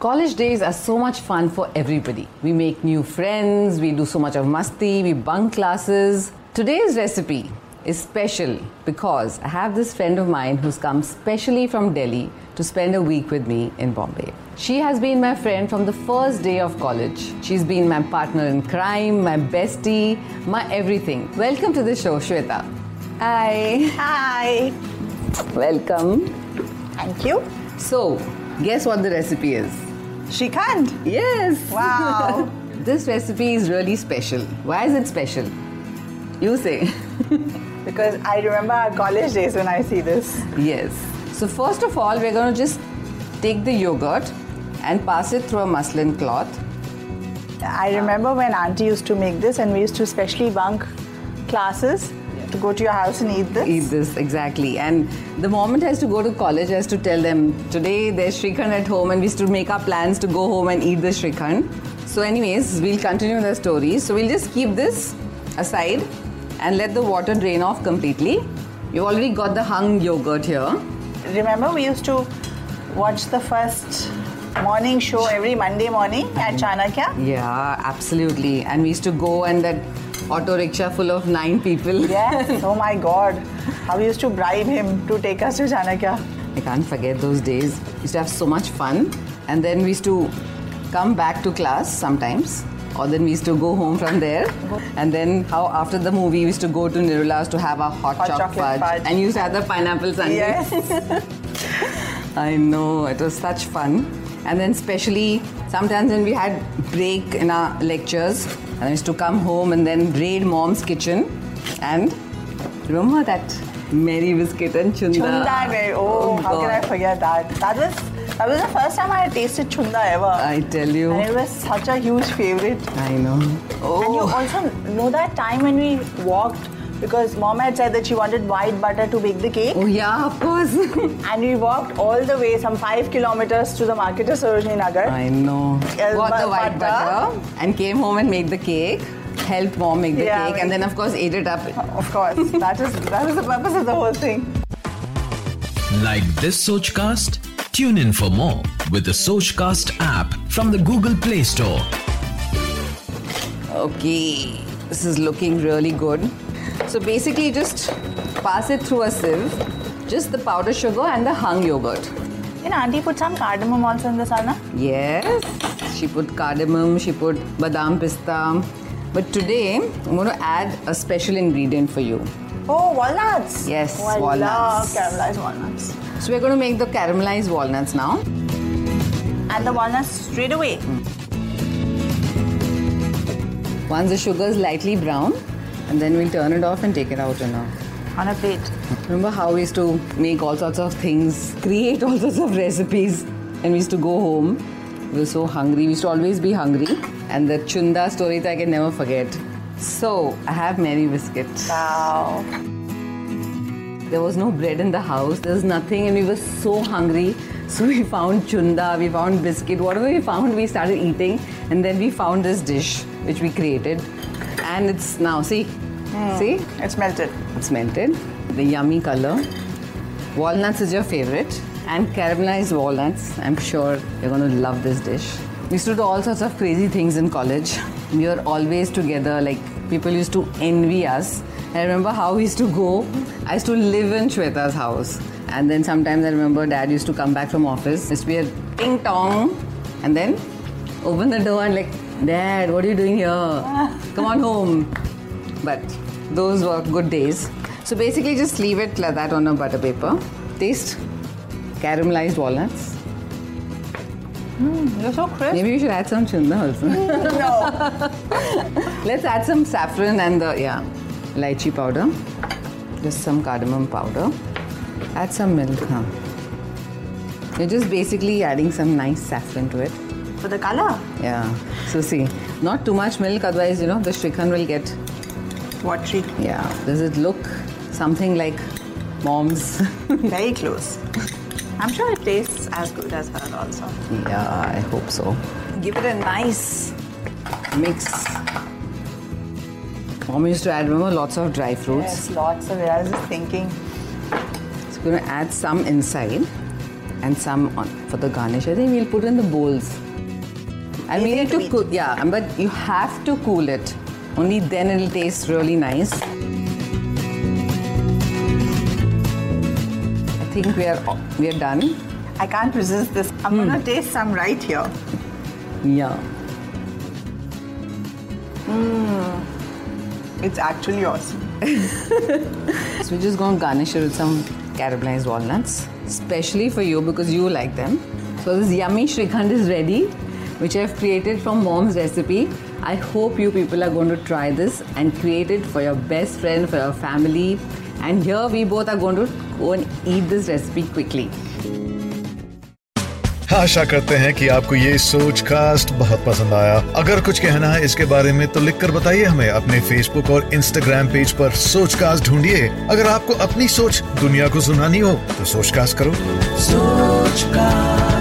College days are so much fun for everybody. We make new friends, we do so much of masti, we bunk classes. Today's recipe is special because I have this friend of mine who's come specially from Delhi to spend a week with me in Bombay. She has been my friend from the first day of college. She's been my partner in crime, my bestie, my everything. Welcome to the show, Shweta. Hi. Hi. Welcome. Thank you. So, guess what the recipe is? Shrikhand. Yes. Wow. this recipe is really special. Why is it special? You say. because I remember our college days when I see this. Yes. So first of all, we're going to just take the yogurt and pass it through a muslin cloth. I remember when Auntie used to make this, and we used to specially bunk classes to go to your house and eat this. Eat this, exactly. And the moment has to go to college, has to tell them, today there's Shrikhand at home, and we used to make our plans to go home and eat the Shrikhand. So, anyways, we'll continue the story. So, we'll just keep this aside and let the water drain off completely. You've already got the hung yogurt here. Remember, we used to watch the first morning show every Monday morning at Chanakya? Yeah, absolutely. And we used to go and that auto rickshaw full of nine people. Yes. oh my God. How we used to bribe him to take us to Chanakya. I can't forget those days. We used to have so much fun. And then we used to come back to class sometimes. Or then we used to go home from there. And then how after the movie we used to go to Nirula's to have a hot, Hot chocolate, chocolate fudge. fudge. And you used to have the pineapple sundae. Yes. I know, it was such fun. And then especially sometimes when we had break in our lectures, and I used to come home and then raid mom's kitchen and remember that Marie biscuit and chunda. Chunda, Marie. Oh, oh how can I forget that? That was that was the first time I had tasted chunda ever. I tell you. and it was such a huge favorite. I know. Oh. And you oh. also know that time when we walked because mom had said that she wanted white butter to bake the cake. Oh yeah, of course. And we walked all the way, some five kilometers to the market of Sarojini Nagar. I know. Uh, yes, Got the white butter. butter and came home and made the cake. Helped mom make the Yeah, cake and then of course ate it up. Of course, that is that was the purpose of the whole thing. Like this Sochcast? Tune in for more with the Sochcast app from the Google Play Store. Okay, this is looking really good. So basically, just pass it through a sieve, just the powdered sugar and the hung yogurt. You know, Auntie put some cardamom also in the Anna. Yes, she put cardamom, she put badam pista. But today, I'm going to add a special ingredient for you. Oh, walnuts. Yes, oh, I walnuts. love caramelized walnuts. So we're going to make the caramelized walnuts now. And the walnuts straight away. Hmm. Once the sugar is lightly brown, and then we'll turn it off and take it out in a On a plate. Remember how we used to make all sorts of things, create all sorts of recipes, and we used to go home. We were so hungry. We used to always be hungry. And the chunda story that I can never forget. So, I have Marie biscuits. Wow. There was no bread in the house, there was nothing, and we were so hungry. So, we found chunda, we found biscuit, whatever we found, we started eating. And then we found this dish which we created. And it's now, see, hmm. see, It's melted. it's melted. The yummy color. Walnuts is your favorite. And caramelized walnuts. I'm sure you're going to love this dish. We used to do all sorts of crazy things in college. We were always together. Like people used to envy us. I remember how we used to go. I used to live in Shweta's house. And then sometimes I remember dad used to come back from office. Used to be a ting tong. And then open the door and like, Dad, what are you doing here? Come on home. But those were good days. So basically, just leave it like that on a butter paper. Taste caramelized walnuts. Hmm, you're so crisp. Maybe we should add some chunda also. no. Let's add some saffron and the yeah, elaichi powder. Just some cardamom powder. Add some milk. Huh? You're just basically adding some nice saffron to it. For the color. Yeah. So see, not too much milk, otherwise you know the shrikhand will get. Watery. Yeah. Does it look something like mom's? Very close. I'm sure it tastes as good as her also. Yeah, I hope so. Give it a nice mix. Mom used to add, remember, lots of dry fruits. Yes, lots of it. I was just thinking. So, we're going to add some inside. and some on, for the garnish. I think we'll put in the bowls. And we need to cool, yeah, but you have to cool it. Only then it'll taste really nice. I think we are we are done. I can't resist this. I'm Hmm. gonna taste some right here. Yeah. Mmm. It's actually awesome. So we're just going to garnish it with some caramelized walnuts, especially for you because you like them. So this yummy shrikhand is ready, which I've created from mom's recipe. I hope you people are going to try this and create it for your best friend, for your family. And here we both are going to go and eat this recipe quickly. आशा करते हैं कि आपको ये सोच cast बहुत पसंद आया अगर कुछ कहना है इसके बारे में तो लिखकर बताइए हमें अपने फेसबुक और इंस्टाग्राम पेज पर सोच कास्ट ढूंढिए अगर आपको अपनी सोच दुनिया को सुनानी हो तो सोच कास्ट करो Sochcast.